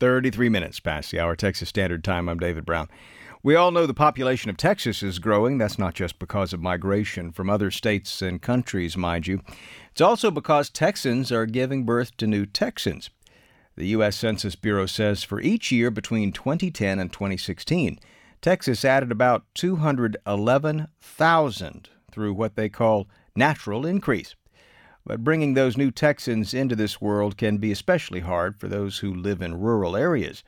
33 minutes past the hour, Texas Standard Time. I'm David Brown. We all know the population of Texas is growing. That's not just because of migration from other states and countries, mind you. It's also because Texans are giving birth to new Texans. The U.S. Census Bureau says for each year between 2010 and 2016, Texas added about 211,000 through what they call natural increase. But bringing those new Texans into this world can be especially hard for those who live in rural areas.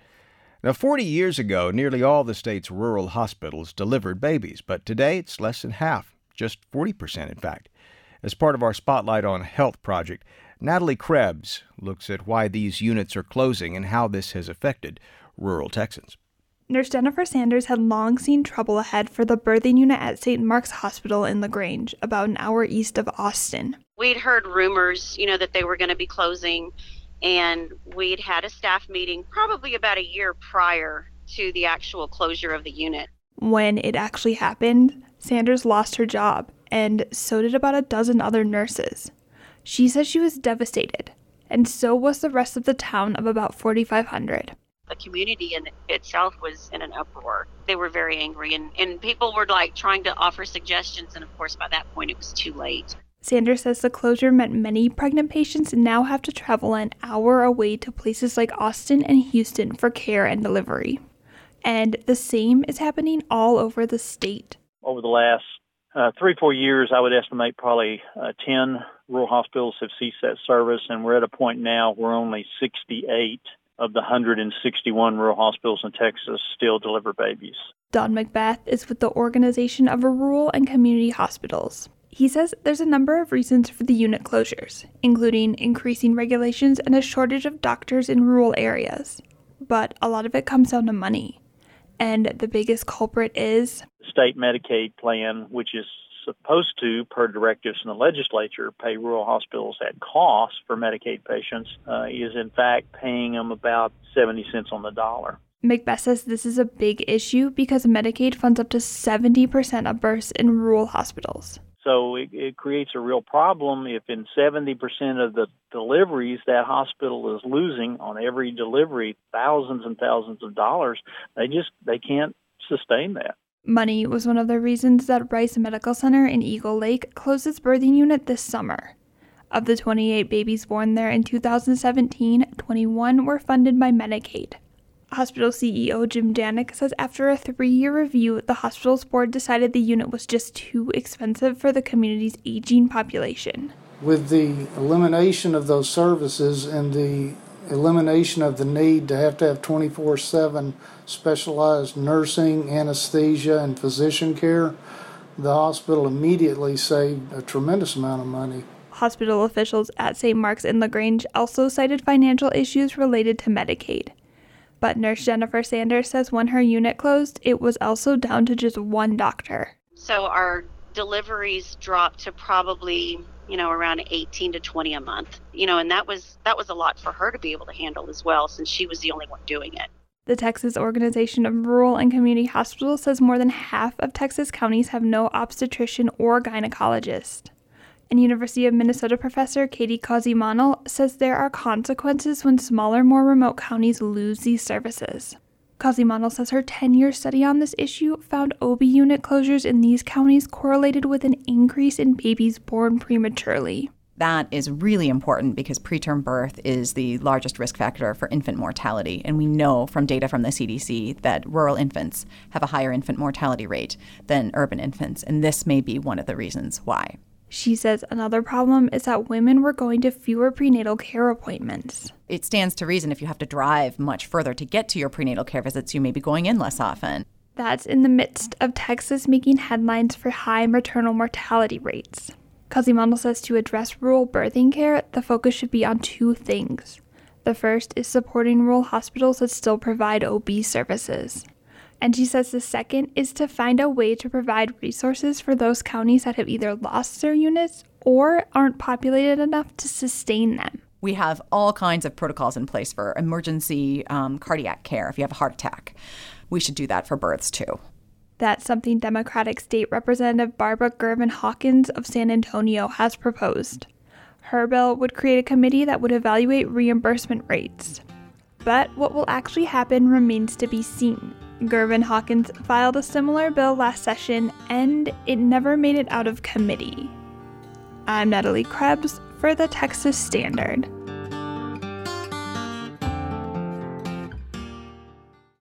Now, 40 years ago, nearly all the state's rural hospitals delivered babies, but today it's less than half, just 40% in fact. As part of our Spotlight on Health project, Natalie Krebs looks at why these units are closing and how this has affected rural Texans. Nurse Jennifer Sanders had long seen trouble ahead for the birthing unit at St. Mark's Hospital in LaGrange, about an hour east of Austin. We'd heard rumors, you know, that they were going to be closing, and we'd had a staff meeting probably about a year prior to the actual closure of the unit. When it actually happened, Sanders lost her job, and so did about a dozen other nurses. She says she was devastated, and so was the rest of the town of about 4,500 the community in itself was in an uproar. They were very angry, and, and people were like trying to offer suggestions, and of course, by that point, it was too late. Sanders says the closure meant many pregnant patients now have to travel an hour away to places like Austin and Houston for care and delivery. And the same is happening all over the state. Over the last uh, three, four years, I would estimate probably uh, 10 rural hospitals have ceased that service, and we're at a point now where only 68 of the 161 rural hospitals in Texas still deliver babies. Don McBeath is with the Organization of Rural and Community Hospitals. He says there's a number of reasons for the unit closures, including increasing regulations and a shortage of doctors in rural areas. But a lot of it comes down to money. And the biggest culprit is the state Medicaid plan, which is supposed to, per directives from the legislature, pay rural hospitals at cost for Medicaid patients uh, is in fact paying them about 70 cents on the dollar. McBeath says this is a big issue because Medicaid funds up to 70% of births in rural hospitals. So it, it, creates a real problem if in 70% of the deliveries that hospital is losing on every delivery thousands and thousands of dollars. They just they can't sustain that. Money was one of the reasons that Rice Medical Center in Eagle Lake closed its birthing unit this summer. Of the 28 babies born there in 2017, 21 were funded by Medicaid. Hospital CEO Jim Janik says after a three year review, the hospital's board decided the unit was just too expensive for the community's aging population. With the elimination of those services and the elimination of the need to have to have 24 7 specialized nursing, anesthesia, and physician care, the hospital immediately saved a tremendous amount of money. Hospital officials at St. Mark's in LaGrange also cited financial issues related to Medicaid. But nurse Jennifer Sanders says when her unit closed, it was also down to just one doctor. So our deliveries dropped to probably you know around 18 to 20 a month you know and that was that was a lot for her to be able to handle as well since she was the only one doing it the Texas Organization of Rural and Community Hospitals says more than half of Texas counties have no obstetrician or gynecologist. And University of Minnesota professor Katie Causi says there are consequences when smaller, more remote counties lose these services. Causi says her 10 year study on this issue found OB unit closures in these counties correlated with an increase in babies born prematurely. That is really important because preterm birth is the largest risk factor for infant mortality. And we know from data from the CDC that rural infants have a higher infant mortality rate than urban infants. And this may be one of the reasons why. She says another problem is that women were going to fewer prenatal care appointments. It stands to reason if you have to drive much further to get to your prenatal care visits, you may be going in less often. That's in the midst of Texas making headlines for high maternal mortality rates. Causi says to address rural birthing care, the focus should be on two things. The first is supporting rural hospitals that still provide OB services. And she says the second is to find a way to provide resources for those counties that have either lost their units or aren't populated enough to sustain them. We have all kinds of protocols in place for emergency um, cardiac care if you have a heart attack. We should do that for births too. That's something Democratic State Representative Barbara Gervin Hawkins of San Antonio has proposed. Her bill would create a committee that would evaluate reimbursement rates. But what will actually happen remains to be seen. Gervin Hawkins filed a similar bill last session, and it never made it out of committee. I'm Natalie Krebs for the Texas Standard.